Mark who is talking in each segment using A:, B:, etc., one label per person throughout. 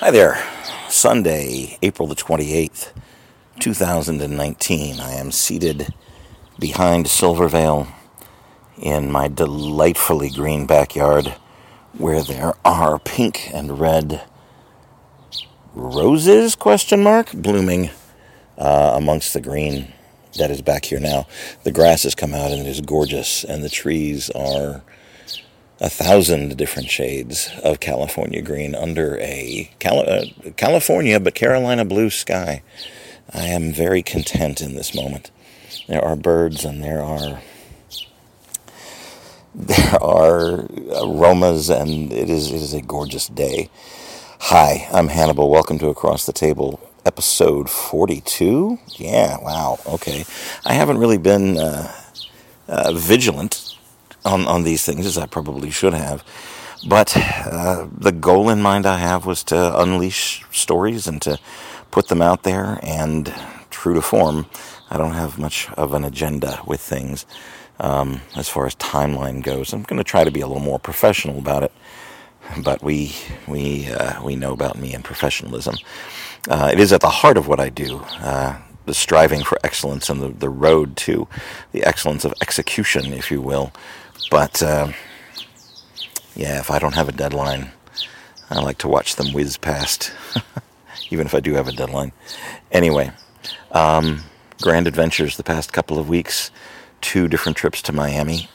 A: Hi there. Sunday, April the 28th, 2019. I am seated behind Silvervale in my delightfully green backyard where there are pink and red roses question mark blooming uh, amongst the green that is back here now. The grass has come out and it is gorgeous and the trees are a thousand different shades of California green under a Cali- uh, California but Carolina blue sky. I am very content in this moment. There are birds and there are there are aromas and it is it is a gorgeous day. Hi, I'm Hannibal. Welcome to Across the Table episode 42. Yeah, wow. Okay. I haven't really been uh, uh, vigilant on, on these things as I probably should have. But uh, the goal in mind I have was to unleash stories and to put them out there. And true to form, I don't have much of an agenda with things um, as far as timeline goes. I'm going to try to be a little more professional about it. But we we uh, we know about me and professionalism. Uh, it is at the heart of what I do. Uh, the striving for excellence and the, the road to the excellence of execution, if you will, but uh, yeah, if I don't have a deadline, I like to watch them whiz past, even if I do have a deadline. Anyway, um, grand adventures the past couple of weeks. Two different trips to Miami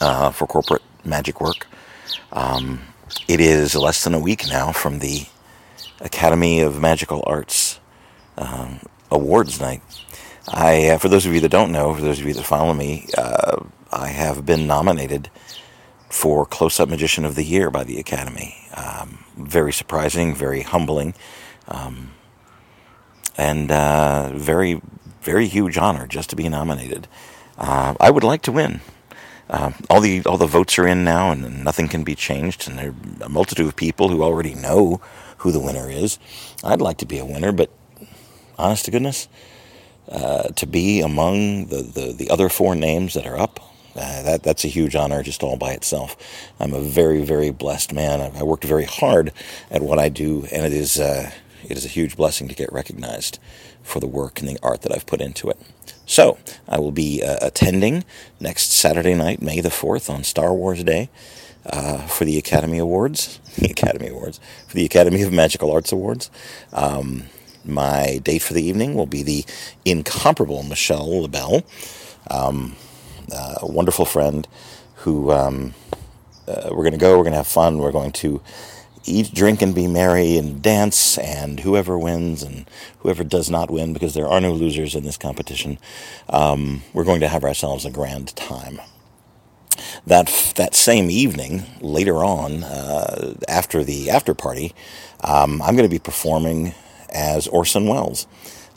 A: uh, for corporate magic work. Um, it is less than a week now from the Academy of Magical Arts um, Awards night. I, uh, for those of you that don't know, for those of you that follow me, uh, I have been nominated for Close Up Magician of the Year by the Academy. Um, very surprising, very humbling, um, and uh, very, very huge honor just to be nominated. Uh, I would like to win. Uh, all the all the votes are in now, and nothing can be changed. And there are a multitude of people who already know who the winner is. I'd like to be a winner, but honest to goodness, uh, to be among the, the, the other four names that are up, uh, that that's a huge honor just all by itself. I'm a very very blessed man. I, I worked very hard at what I do, and it is uh, it is a huge blessing to get recognized for the work and the art that I've put into it. So I will be uh, attending next Saturday night, May the fourth, on Star Wars Day. Uh, for the Academy Awards, the Academy Awards, for the Academy of Magical Arts Awards. Um, my date for the evening will be the incomparable Michelle LaBelle. Um, uh, a wonderful friend who um, uh, we're going to go, we're going to have fun, we're going to eat, drink, and be merry and dance, and whoever wins and whoever does not win, because there are no losers in this competition, um, we're going to have ourselves a grand time. That that same evening, later on, uh, after the after party, um, I'm going to be performing as Orson Welles.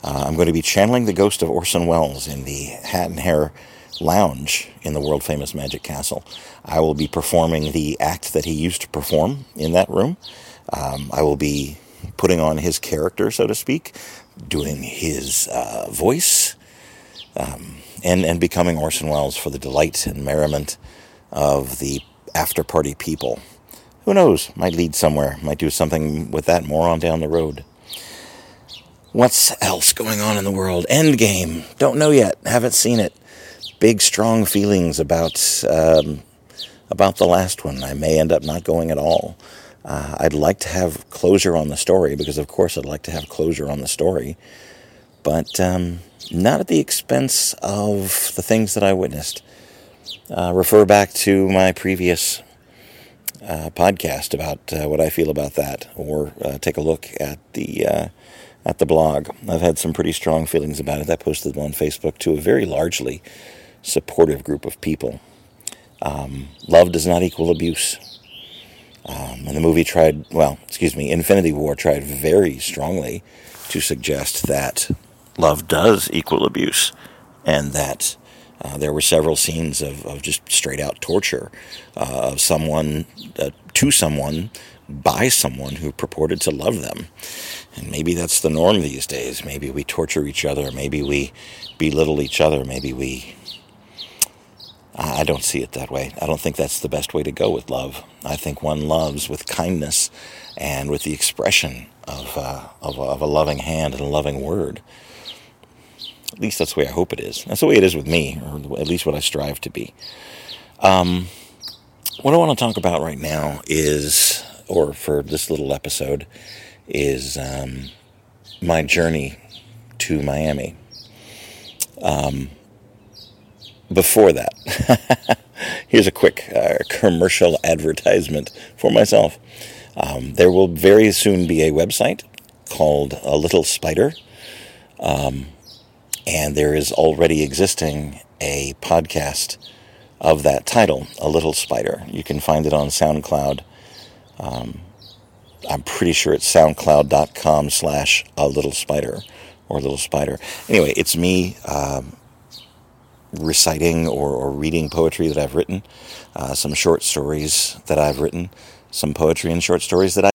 A: Uh, I'm going to be channeling the ghost of Orson Welles in the Hat and Hare lounge in the world famous Magic Castle. I will be performing the act that he used to perform in that room. Um, I will be putting on his character, so to speak, doing his uh, voice, um, and and becoming Orson Welles for the delight and merriment of the after party people. Who knows? Might lead somewhere. Might do something with that more on down the road. What's else going on in the world? Endgame. Don't know yet. Haven't seen it big, strong feelings about um, about the last one. I may end up not going at all. Uh, I'd like to have closure on the story because, of course, I'd like to have closure on the story, but um, not at the expense of the things that I witnessed. Uh, refer back to my previous uh, podcast about uh, what I feel about that, or uh, take a look at the uh, at the blog. I've had some pretty strong feelings about it. I posted them on Facebook to a very largely supportive group of people. Um, love does not equal abuse. Um, and the movie tried, well, excuse me, Infinity War tried very strongly to suggest that love does equal abuse and that uh, there were several scenes of, of just straight out torture uh, of someone uh, to someone by someone who purported to love them. And maybe that's the norm these days. Maybe we torture each other. Maybe we belittle each other. Maybe we I don't see it that way. I don't think that's the best way to go with love. I think one loves with kindness and with the expression of, uh, of, of, a loving hand and a loving word. At least that's the way I hope it is. That's the way it is with me, or at least what I strive to be. Um, what I want to talk about right now is, or for this little episode, is um, my journey to Miami. Um, before that, here's a quick uh, commercial advertisement for myself. Um, there will very soon be a website called A Little Spider, um, and there is already existing a podcast of that title, A Little Spider. You can find it on SoundCloud. Um, I'm pretty sure it's soundcloud.com slash a little spider or little spider. Anyway, it's me um, reciting or, or, reading poetry that I've written, uh, some short stories that I've written, some poetry and short stories that I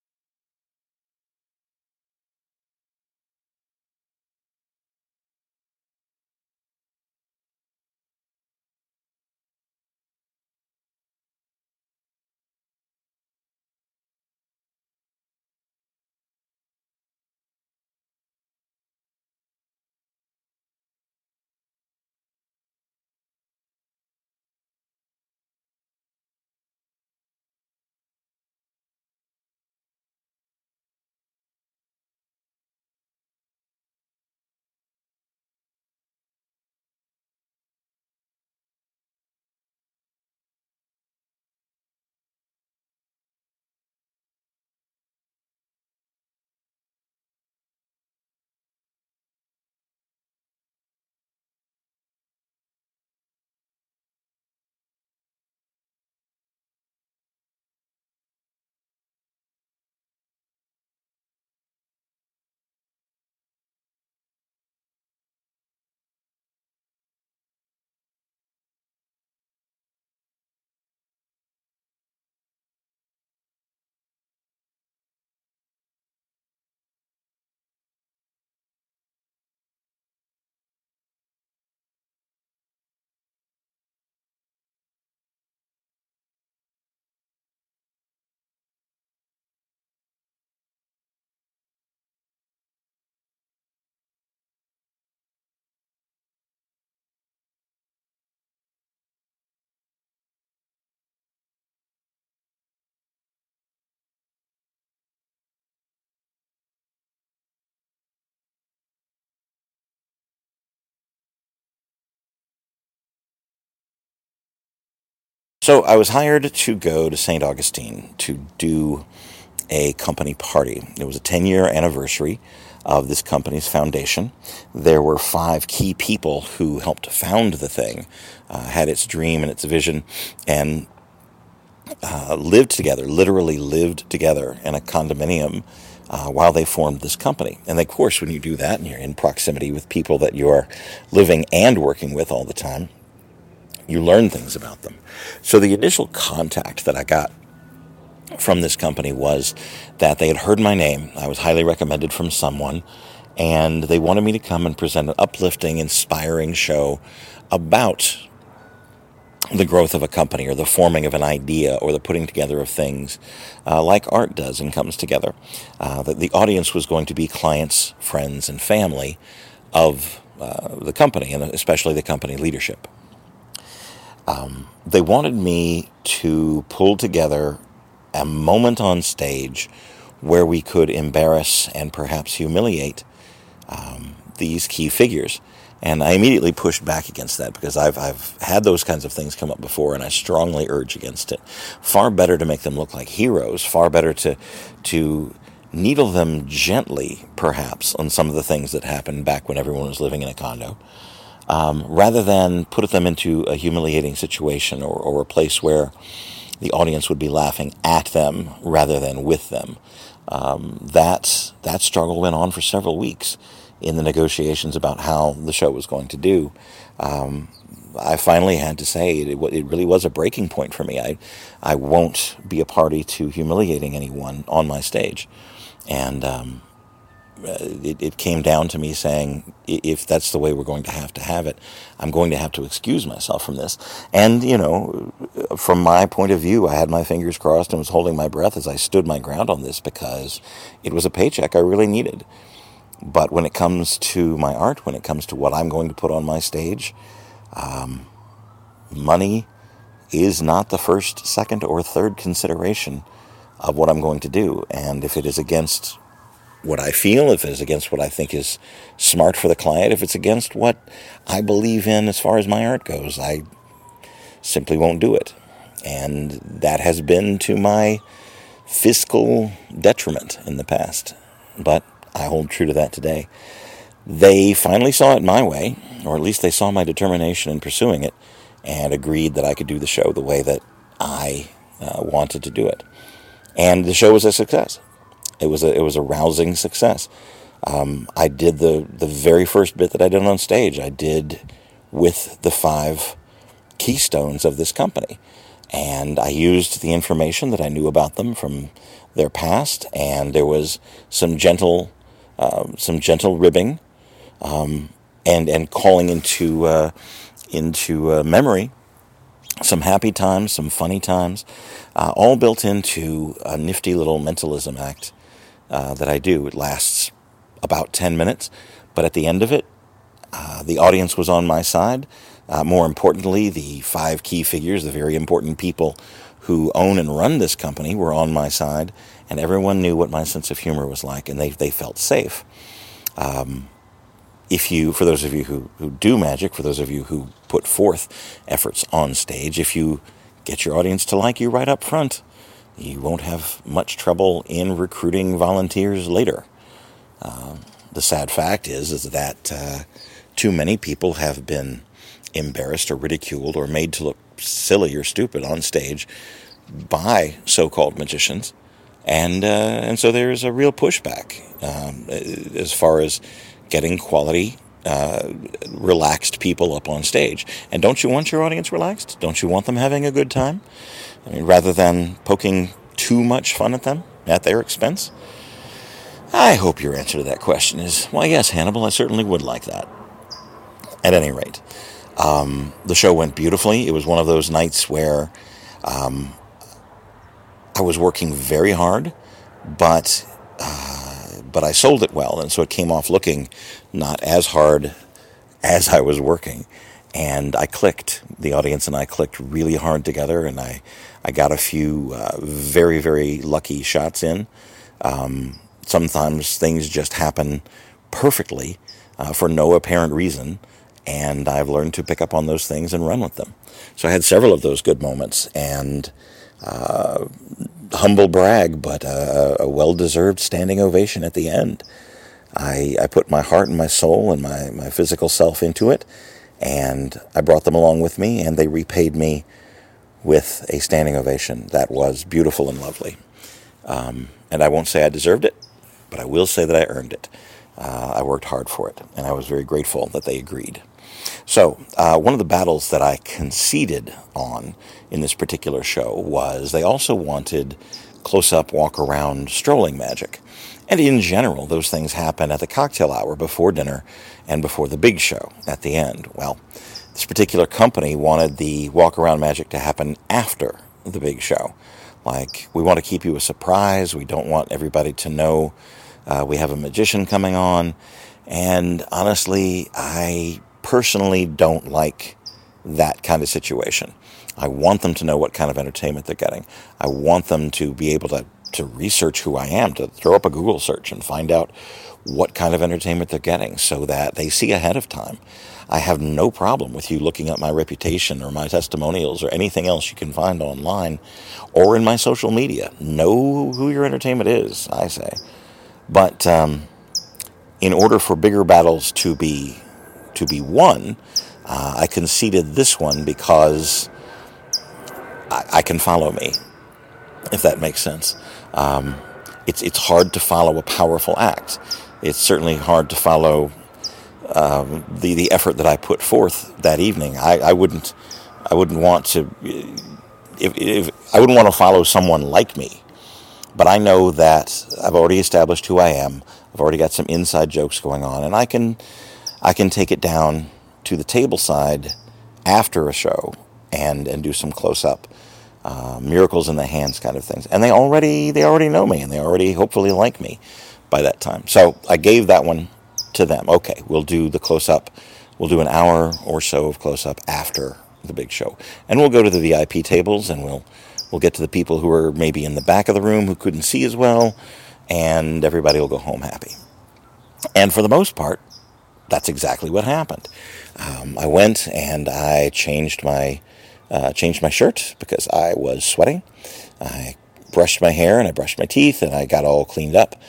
A: So I was hired to go to St. Augustine to do a company party. It was a 10 year anniversary of this company's foundation. There were five key people who helped found the thing, uh, had its dream and its vision, and uh, lived together, literally lived together in a condominium uh, while they formed this company. And of course, when you do that and you're in proximity with people that you are living and working with all the time, you learn things about them. So the initial contact that I got from this company was that they had heard my name. I was highly recommended from someone, and they wanted me to come and present an uplifting, inspiring show about the growth of a company or the forming of an idea or the putting together of things uh, like art does and comes together. Uh, that the audience was going to be clients, friends, and family of uh, the company, and especially the company leadership. Um, they wanted me to pull together a moment on stage where we could embarrass and perhaps humiliate um, these key figures. And I immediately pushed back against that because I've, I've had those kinds of things come up before and I strongly urge against it. Far better to make them look like heroes, far better to, to needle them gently, perhaps, on some of the things that happened back when everyone was living in a condo um, rather than put them into a humiliating situation or, or a place where the audience would be laughing at them rather than with them. Um, that that struggle went on for several weeks in the negotiations about how the show was going to do. Um, I finally had to say it, it, really was a breaking point for me. I I won't be a party to humiliating anyone on my stage, and um, it, it, came down to me saying, if that's the way we're going to have to have it, I'm going to have to excuse myself from this. And, you know, from my point of view, I had my fingers crossed and was holding my breath as I stood my ground on this because it was a paycheck I really needed. But when it comes to my art, when it comes to what I'm going to put on my stage, um, money is not the first, second, or third consideration of what I'm going to do. And if it is against what I feel, if it's against what I think is smart for the client, if it's against what I believe in as far as my art goes, I simply won't do it. And that has been to my fiscal detriment in the past. But I hold true to that today. They finally saw it my way, or at least they saw my determination in pursuing it, and agreed that I could do the show the way that I uh, wanted to do it. And the show was a success. It was a it was a rousing success. Um, I did the the very first bit that I did on stage. I did with the five keystones of this company, and I used the information that I knew about them from their past, and there was some gentle uh, some gentle ribbing, um, and and calling into uh, into uh, memory some happy times, some funny times, uh, all built into a nifty little mentalism act uh, that I do. It lasts about 10 minutes, but at the end of it, uh, the audience was on my side. Uh, more importantly, the five key figures, the very important people who own and run this company, were on my side, and everyone knew what my sense of humor was like, and they, they felt safe. Um, if you, for those of you who, who do magic, for those of you who put forth efforts on stage, if you get your audience to like you right up front, you won't have much trouble in recruiting volunteers later. Uh, the sad fact is, is that uh, too many people have been embarrassed or ridiculed or made to look silly or stupid on stage by so-called magicians, and uh, and so there's a real pushback um, as far as getting quality, uh, relaxed people up on stage. And don't you want your audience relaxed? Don't you want them having a good time? I mean, rather than poking too much fun at them at their expense? I hope your answer to that question is, well, yes, Hannibal, I certainly would like that. At any rate, um, the show went beautifully. It was one of those nights where um, I was working very hard, but uh, but I sold it well, and so it came off looking not as hard as I was working. And I clicked, the audience and I clicked really hard together, and I, I got a few uh, very, very lucky shots in. Um, sometimes things just happen perfectly uh, for no apparent reason, and I've learned to pick up on those things and run with them. So I had several of those good moments, and uh, humble brag, but a, a well deserved standing ovation at the end. I, I put my heart and my soul and my, my physical self into it, and I brought them along with me, and they repaid me with a standing ovation that was beautiful and lovely. Um, and I won't say I deserved it, but I will say that I earned it. Uh, I worked hard for it, and I was very grateful that they agreed. So, uh, one of the battles that I conceded on in this particular show was they also wanted close up, walk around, strolling magic. And in general, those things happen at the cocktail hour before dinner and before the big show at the end. Well, this particular company wanted the walk around magic to happen after the big show. Like, we want to keep you a surprise. We don't want everybody to know uh, we have a magician coming on. And honestly, I personally don't like that kind of situation. I want them to know what kind of entertainment they're getting. I want them to be able to, to research who I am, to throw up a Google search and find out what kind of entertainment they're getting so that they see ahead of time. I have no problem with you looking up my reputation or my testimonials or anything else you can find online or in my social media. Know who your entertainment is, I say. But um, in order for bigger battles to be to be won. Uh, I conceded this one because I, I, can follow me, if that makes sense. Um, it's it's hard to follow a powerful act. It's certainly hard to follow um, the the effort that I put forth that evening. I, I wouldn't I wouldn't want to if, if I wouldn't want to follow someone like me but I know that I've already established who I am. I've already got some inside jokes going on, and I can I can take it down to the table side after a show and and do some close up uh, miracles in the hands kind of things. And they already they already know me and they already hopefully like me by that time. So I gave that one to them. Okay, we'll do the close up. We'll do an hour or so of close up after the big show, and we'll go to the VIP tables and we'll we'll get to the people who are maybe in the back of the room who couldn't see as well, and everybody will go home happy. And for the most part, that's exactly what happened. Um, I went and I changed my uh, changed my shirt because I was sweating. I brushed my hair and I brushed my teeth and I got all cleaned up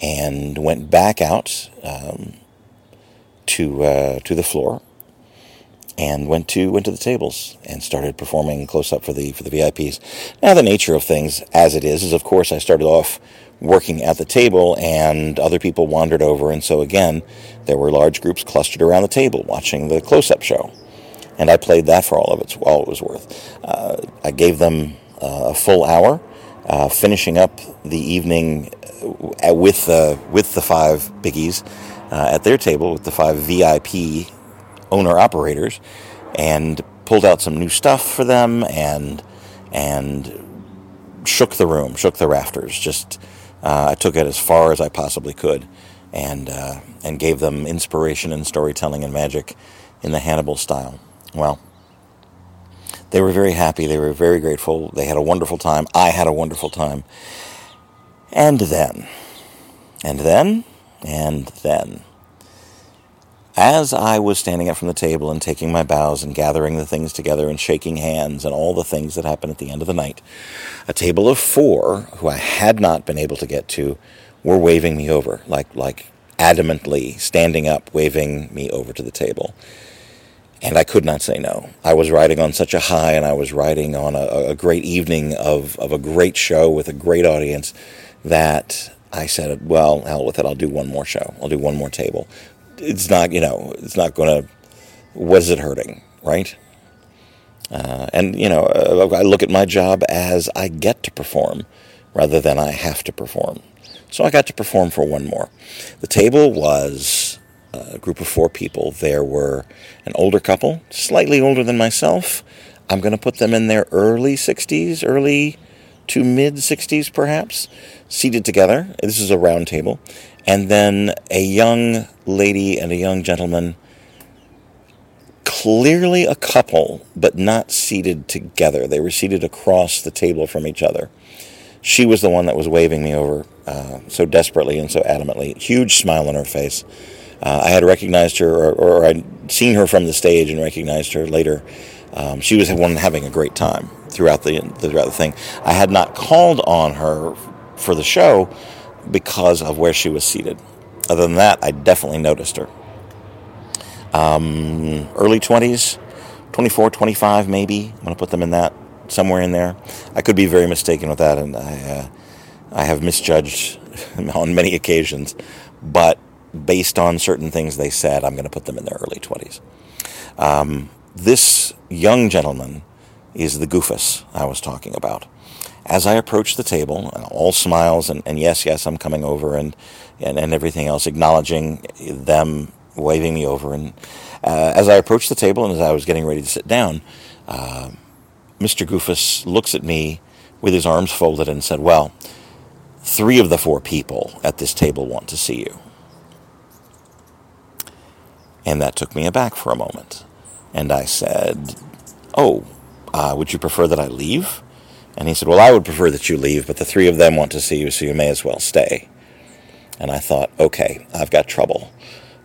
A: and went back out um, to uh, to the floor and went to went to the tables and started performing close up for the for the VIPs. Now the nature of things as it is is of course I started off working at the table and other people wandered over and so again there were large groups clustered around the table watching the close up show and I played that for all of it, all it was worth. Uh, I gave them uh, a full hour, uh, finishing up the evening uh, with the with the five biggies uh, at their table with the five VIP owner operators, and pulled out some new stuff for them and and shook the room, shook the rafters. Just uh, I took it as far as I possibly could, and and gave them inspiration and storytelling and magic in the Hannibal style. Well, they were very happy. They were very grateful. They had a wonderful time. I had a wonderful time. And then, and then, and then, as I was standing up from the table and taking my bows and gathering the things together and shaking hands and all the things that happen at the end of the night, a table of four who I had not been able to get to were waving me over, like like adamantly standing up, waving me over to the table. And I could not say no. I was riding on such a high, and I was riding on a, a great evening of, of a great show with a great audience that I said, well, hell with it. I'll do one more show. I'll do one more table. It's not, you know, it's not going to, what is it hurting, right? Uh, and, you know, uh, I look at my job as I get to perform rather than I have to perform. So I got to perform for one more. The table was a group of four people. There were an older couple, slightly older than myself. I'm going to put them in their early 60s, early to mid 60s perhaps, seated together. This is a round table. And then a young lady and a young gentleman, clearly a couple, but not seated together. They were seated across the table from each other. She was the one that was waving me over uh, so desperately and so adamantly. Huge smile on her face. Uh, I had recognized her, or, or, I'd seen her from the stage and recognized her later. Um, she was one having a great time throughout the throughout the thing. I had not called on her for the show because of where she was seated. Other than that, I definitely noticed her. Um, early 20s, 24, 25 maybe. I'm going to put them in that, somewhere in there. I could be very mistaken with that, and I, uh, I have misjudged on many occasions. But based on certain things they said, I'm going to put them in their early 20s. Um, this young gentleman is the goofus I was talking about. As I approached the table, all smiles and, and yes, yes, I'm coming over and, and, and everything else, acknowledging them waving me over. And uh, as I approached the table and as I was getting ready to sit down, uh, Mr. Goofus looks at me with his arms folded and said, Well, three of the four people at this table want to see you. And that took me aback for a moment. And I said, Oh, uh, would you prefer that I leave? And he said, Well, I would prefer that you leave, but the three of them want to see you, so you may as well stay. And I thought, Okay, I've got trouble.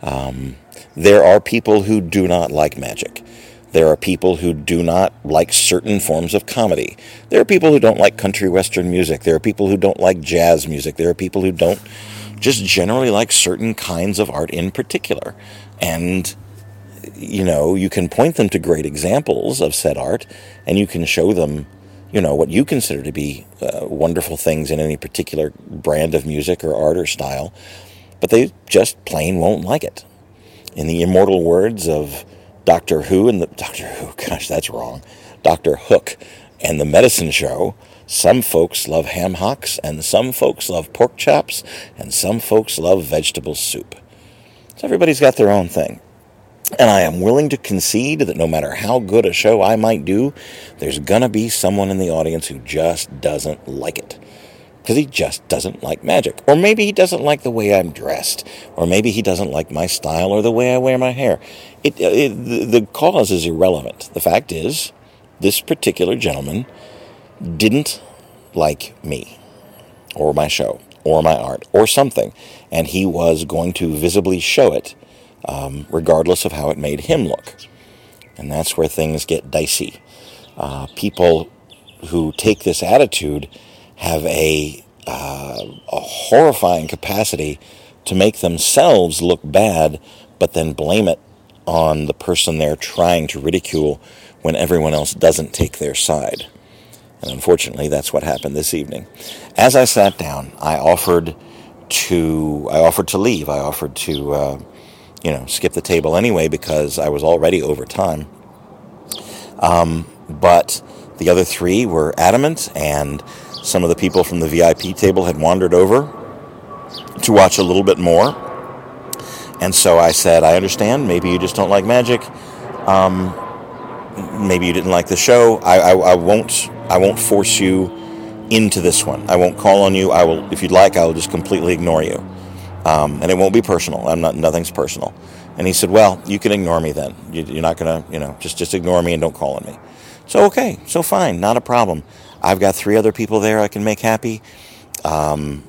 A: Um, there are people who do not like magic. There are people who do not like certain forms of comedy. There are people who don't like country western music. There are people who don't like jazz music. There are people who don't just generally like certain kinds of art in particular. And, you know, you can point them to great examples of said art, and you can show them, you know, what you consider to be uh, wonderful things in any particular brand of music or art or style, but they just plain won't like it. In the immortal words of Doctor Who and the Doctor Who, gosh, that's wrong. Doctor Hook and the Medicine Show, Some folks love ham hocks, and some folks love pork chops, and some folks love vegetable soup. Everybody's got their own thing. And I am willing to concede that no matter how good a show I might do, there's going to be someone in the audience who just doesn't like it. Because he just doesn't like magic. Or maybe he doesn't like the way I'm dressed. Or maybe he doesn't like my style or the way I wear my hair. It, uh, it, the, the cause is irrelevant. The fact is, this particular gentleman didn't like me, or my show, or my art, or something. And he was going to visibly show it um, regardless of how it made him look. And that's where things get dicey. Uh, people who take this attitude have a, uh, a horrifying capacity to make themselves look bad, but then blame it on the person they're trying to ridicule when everyone else doesn't take their side. And unfortunately, that's what happened this evening. As I sat down, I offered to I offered to leave. I offered to uh, you know, skip the table anyway because I was already over time. Um, but the other three were adamant, and some of the people from the VIP table had wandered over to watch a little bit more. And so I said, I understand. Maybe you just don't like magic. Um, maybe you didn't like the show. I, I, I, won't. I won't force you into this one. I won't call on you. I will, if you'd like, I will just completely ignore you um, and it won't be personal. I'm not. Nothing's personal. And he said, "Well, you can ignore me then. You, are not gonna, you know, just just ignore me and don't call on me." So okay, so fine, not a problem. I've got three other people there I can make happy, um,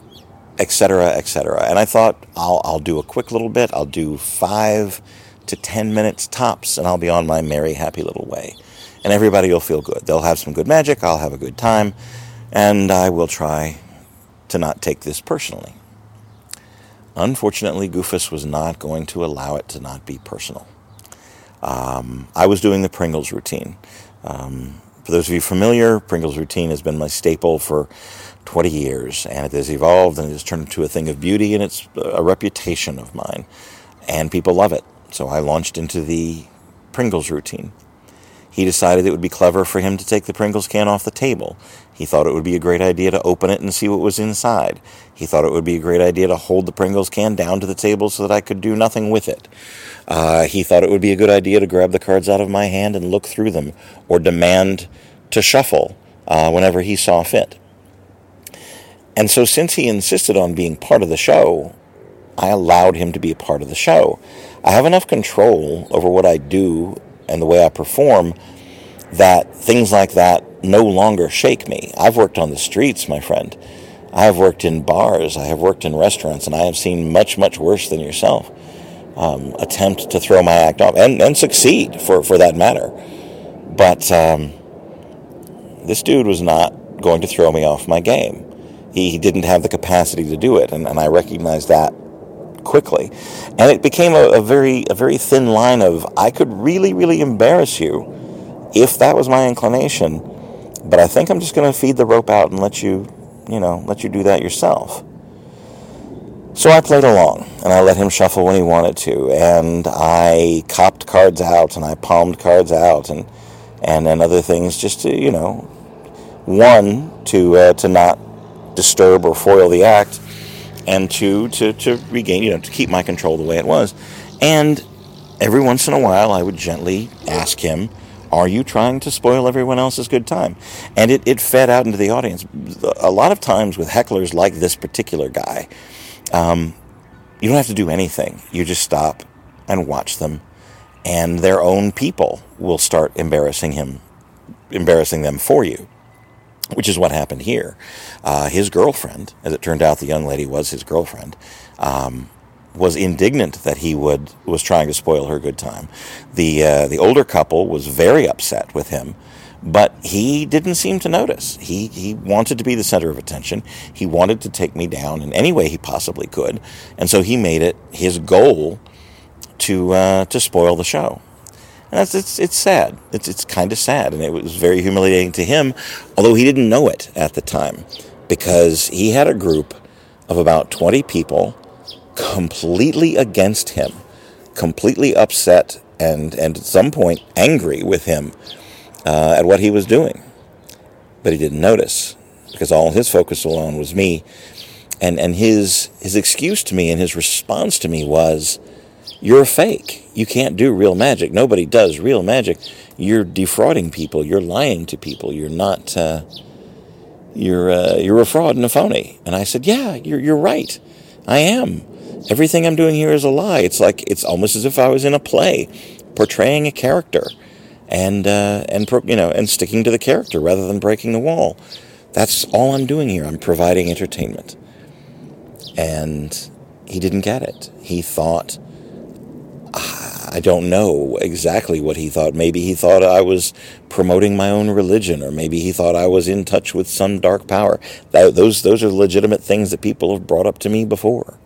A: et cetera, et cetera. And I thought I'll I'll do a quick little bit. I'll do five to ten minutes tops, and I'll be on my merry, happy little way. And everybody will feel good. They'll have some good magic. I'll have a good time, and I will try to not take this personally. Unfortunately, Goofus was not going to allow it to not be personal. Um, I was doing the Pringles routine. Um, for those of you familiar, Pringles routine has been my staple for 20 years, and it has evolved and it has turned into a thing of beauty, and it's a reputation of mine, and people love it. So I launched into the Pringles routine. He decided it would be clever for him to take the Pringles can off the table. He thought it would be a great idea to open it and see what was inside. He thought it would be a great idea to hold the Pringles can down to the table so that I could do nothing with it. Uh, he thought it would be a good idea to grab the cards out of my hand and look through them, or demand to shuffle uh, whenever he saw fit. And so, since he insisted on being part of the show, I allowed him to be a part of the show. I have enough control over what I do and the way I perform that things like that no longer shake me. I've worked on the streets, my friend. I have worked in bars, I have worked in restaurants, and I have seen much, much worse than yourself um, attempt to throw my act off and, and succeed for, for that matter. But um, this dude was not going to throw me off my game. He, didn't have the capacity to do it, and, and I recognized that quickly. And it became a, a, very a very thin line of I could really, really embarrass you if that was my inclination. But I think I'm just going to feed the rope out and let you, you know, let you do that yourself. So I played along, and I let him shuffle when he wanted to, and I copped cards out, and I palmed cards out, and and, and other things just to, you know, one to uh, to not disturb or foil the act, and two, to, to regain, you know, to keep my control the way it was. And every once in a while, I would gently ask him, Are you trying to spoil everyone else's good time? And it, it fed out into the audience. A lot of times with hecklers like this particular guy, um, you don't have to do anything. You just stop and watch them, and their own people will start embarrassing him, embarrassing them for you which is what happened here. Uh, his girlfriend, as it turned out, the young lady was his girlfriend, um, was indignant that he would was trying to spoil her good time. The uh, the older couple was very upset with him, but he didn't seem to notice. He he wanted to be the center of attention. He wanted to take me down in any way he possibly could, and so he made it his goal to uh, to spoil the show. And that's, it's, it's sad. It's, it's kind of sad. And it was very humiliating to him, although he didn't know it at the time, because he had a group of about 20 people completely against him, completely upset, and, and at some point angry with him uh, at what he was doing. But he didn't notice because all his focus alone was me. And, and his, his excuse to me and his response to me was, You're fake. You can't do real magic. Nobody does real magic. You're defrauding people. You're lying to people. You're not. Uh, you're uh, you're a fraud and a phony. And I said, Yeah, you're you're right. I am. Everything I'm doing here is a lie. It's like it's almost as if I was in a play, portraying a character, and uh, and you know and sticking to the character rather than breaking the wall. That's all I'm doing here. I'm providing entertainment. And he didn't get it. He thought, I don't know exactly what he thought. Maybe he thought I was promoting my own religion, or maybe he thought I was in touch with some dark power. That, those, those are legitimate things that people have brought up to me before.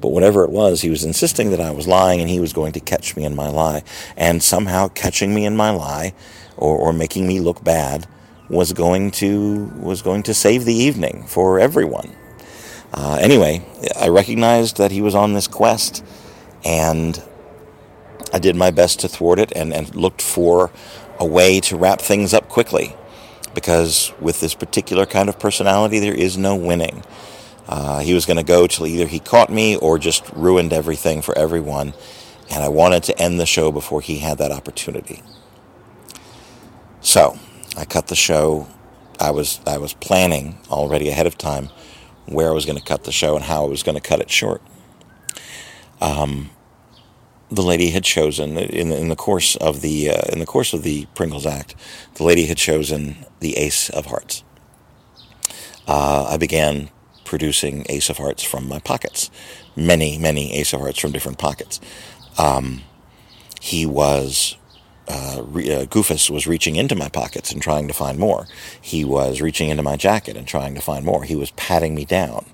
A: But whatever it was, he was insisting that I was lying and he was going to catch me in my lie. And somehow catching me in my lie or, or making me look bad was going to was going to save the evening for everyone. Uh, anyway, I recognized that he was on this quest, and I did my best to thwart it and, and looked for a way to wrap things up quickly. Because with this particular kind of personality, there is no winning. Uh, he was going to go till either he caught me or just ruined everything for everyone. And I wanted to end the show before he had that opportunity. So, I cut the show. I was I was planning already ahead of time where I was going to cut the show and how I was going to cut it short. Um, the lady had chosen in in the course of the uh, in the course of the Pringles Act, the lady had chosen the Ace of Hearts. Uh, I began producing Ace of Hearts from my pockets, many many Ace of Hearts from different pockets. Um, he was uh, uh, Goofus was reaching into my pockets and trying to find more. He was reaching into my jacket and trying to find more. He was patting me down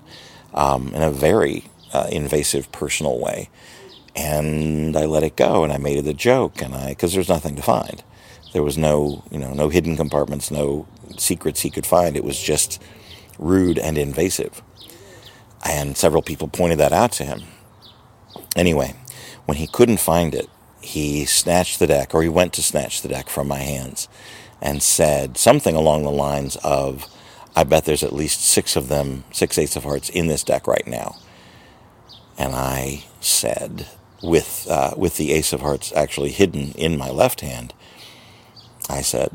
A: um, in a very uh, invasive, personal way. And I let it go and I made it a joke and I, because there's nothing to find. There was no, you know, no hidden compartments, no secrets he could find. It was just rude and invasive. And several people pointed that out to him. Anyway, when he couldn't find it, he snatched the deck, or he went to snatch the deck from my hands, and said something along the lines of, I bet there's at least six of them, six Ace of Hearts in this deck right now. And I said, with, uh, with the Ace of Hearts actually hidden in my left hand, I said,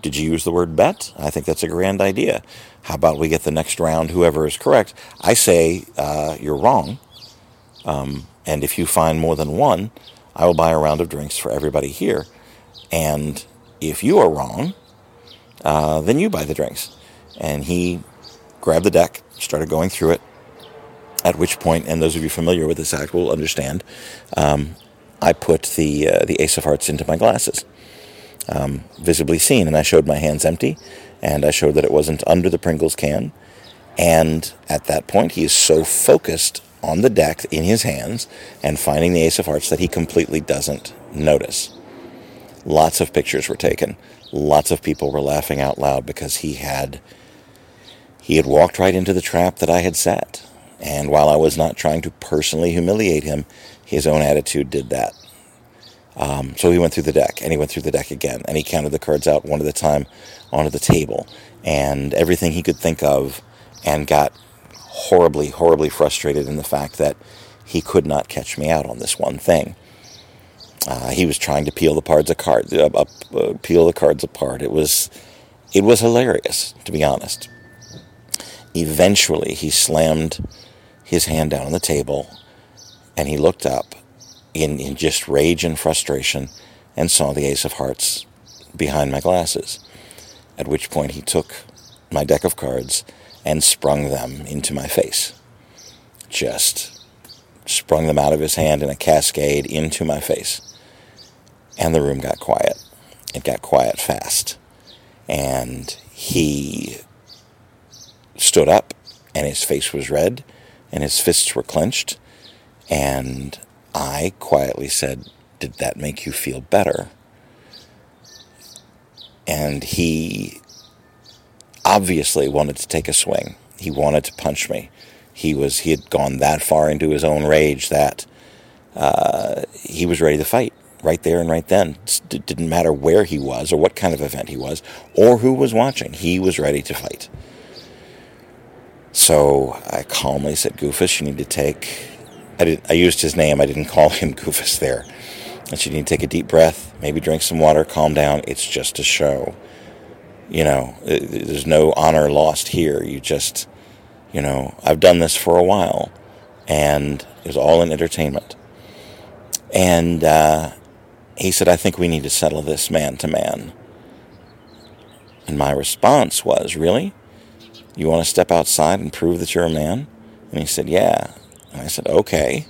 A: Did you use the word bet? I think that's a grand idea. How about we get the next round, whoever is correct? I say, uh, You're wrong. Um, and if you find more than one, I will buy a round of drinks for everybody here. And if you are wrong, uh, then you buy the drinks. And he grabbed the deck, started going through it. At which point, and those of you familiar with this act will understand, um, I put the uh, the Ace of Hearts into my glasses, um, visibly seen, and I showed my hands empty, and I showed that it wasn't under the Pringles can. And at that point, he is so focused on the deck in his hands and finding the Ace of Hearts that he completely doesn't notice. Lots of pictures were taken. Lots of people were laughing out loud because he had he had walked right into the trap that I had set. And while I was not trying to personally humiliate him, his own attitude did that. Um, so he went through the deck, and he went through the deck again, and he counted the cards out one at a time onto the table, and everything he could think of, and got horribly, horribly frustrated in the fact that he could not catch me out on this one thing. Uh, he was trying to peel the cards apart, uh, uh, peel the cards apart. It was, it was hilarious, to be honest. Eventually, he slammed his hand down on the table, and he looked up in, in just rage and frustration, and saw the Ace of Hearts behind my glasses. At which point, he took my deck of cards and sprung them into my face. Just sprung them out of his hand in a cascade into my face. And the room got quiet. It got quiet fast. And he stood up, and his face was red, and his fists were clenched. And I quietly said, Did that make you feel better? And he obviously wanted to take a swing. He wanted to punch me. He was he had gone that far into his own rage that uh, he was ready to fight right there and right then. It didn't matter where he was or what kind of event he was or who was watching. He was ready to fight. So I calmly said, Goofus, you need to take. I, didn't. I used his name, I didn't call him Goofus there. And you need to take a deep breath, maybe drink some water, calm down. It's just a show. You know, there's no honor lost here. You just, you know, I've done this for a while, and it was all in entertainment. And uh, he said, I think we need to settle this man to man. And my response was, Really? You want to step outside and prove that you're a man? And he said, Yeah. And I said, Okay.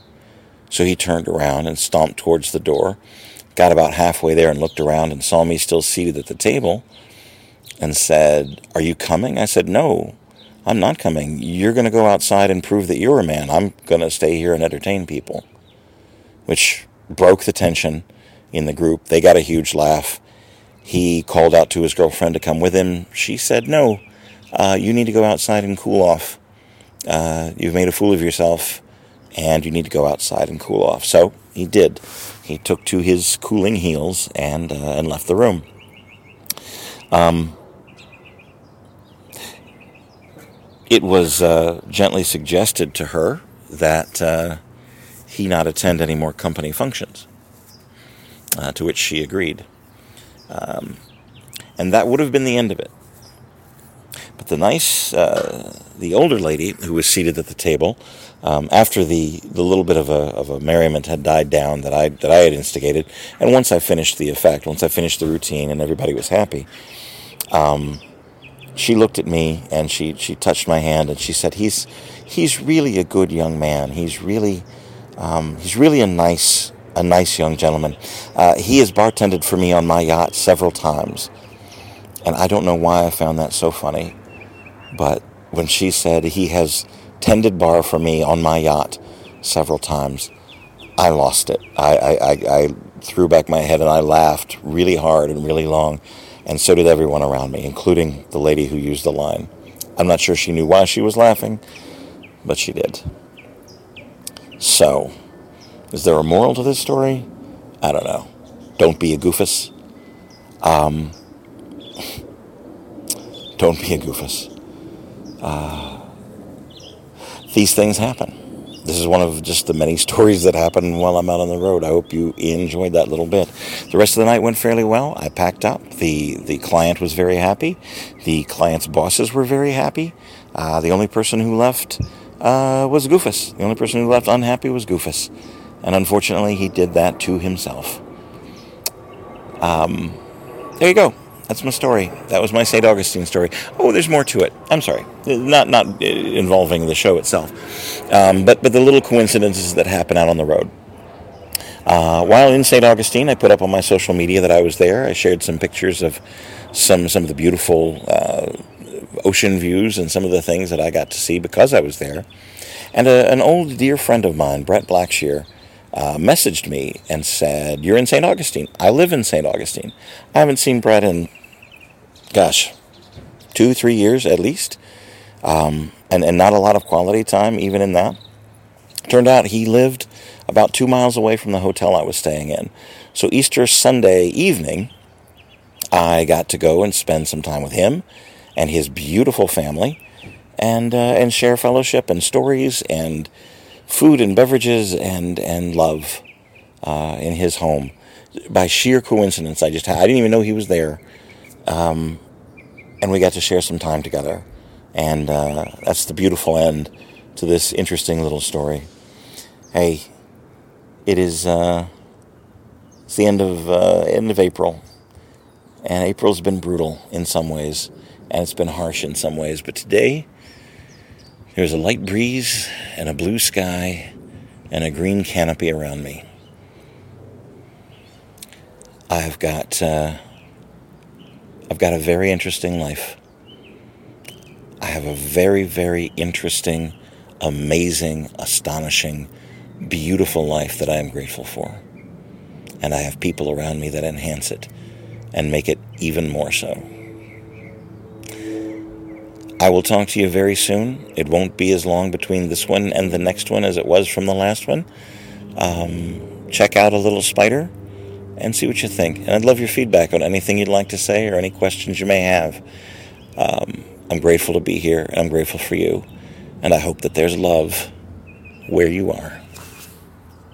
A: So he turned around and stomped towards the door, got about halfway there and looked around and saw me still seated at the table and said, Are you coming? I said, No, I'm not coming. You're going to go outside and prove that you're a man. I'm going to stay here and entertain people. Which broke the tension in the group. They got a huge laugh. He called out to his girlfriend to come with him. She said, No, uh, you need to go outside and cool off. Uh, you've made a fool of yourself, and you need to go outside and cool off. So he did. He took to his cooling heels and, uh, and left the room. Um, it was uh, gently suggested to her that uh, he not attend any more company functions, uh, to which she agreed. Um, and that would have been the end of it. But the nice, uh, the older lady who was seated at the table, um, after the, the little bit of a, of a merriment had died down that I, that I had instigated, and once I finished the effect, once I finished the routine and everybody was happy, um, she looked at me and she, she touched my hand and she said, he's, he's really a good young man. He's really, um, he's really a nice, a nice young gentleman. Uh, he has bartended for me on my yacht several times. And I don't know why I found that so funny. But when she said he has tended bar for me on my yacht several times, I lost it. I, I, I, I threw back my head and I laughed really hard and really long. And so did everyone around me, including the lady who used the line. I'm not sure she knew why she was laughing, but she did. So, is there a moral to this story? I don't know. Don't be a goofus. Um, don't be a goofus. Uh, these things happen. This is one of just the many stories that happen while I'm out on the road. I hope you enjoyed that little bit. The rest of the night went fairly well. I packed up. The the client was very happy. The client's bosses were very happy. Uh, the only person who left uh, was Goofus. The only person who left unhappy was Goofus. And unfortunately, he did that to himself. Um, there you go. That's my story. That was my St. Augustine story. Oh, there's more to it. I'm sorry. Not, not involving the show itself, um, but, but the little coincidences that happen out on the road. Uh, while in St. Augustine, I put up on my social media that I was there. I shared some pictures of some, some of the beautiful uh, ocean views and some of the things that I got to see because I was there. And a, an old dear friend of mine, Brett Blackshear, uh, messaged me and said, You're in St. Augustine. I live in St. Augustine. I haven't seen Brett in, gosh, two, three years at least. Um, and, and not a lot of quality time, even in that. Turned out he lived about two miles away from the hotel I was staying in. So Easter Sunday evening, I got to go and spend some time with him and his beautiful family and, uh, and share fellowship and stories and food and beverages and, and love uh, in his home. By sheer coincidence, I just I didn't even know he was there. Um, and we got to share some time together. And uh, that's the beautiful end to this interesting little story. Hey, it is uh, it's the end of uh, end of April, and April's been brutal in some ways, and it's been harsh in some ways. But today, there's a light breeze and a blue sky and a green canopy around me. I've got uh, I've got a very interesting life. I have a very very interesting, amazing, astonishing, beautiful life that I am grateful for. And I have people around me that enhance it and make it even more so. I will talk to you very soon. It won't be as long between this one and the next one as it was from the last one. Um, check out a little spider and see what you think. And I'd love your feedback on anything you'd like to say or any questions you may have. Um, I'm grateful to be here and I'm grateful for you. And I hope that there's love where you are.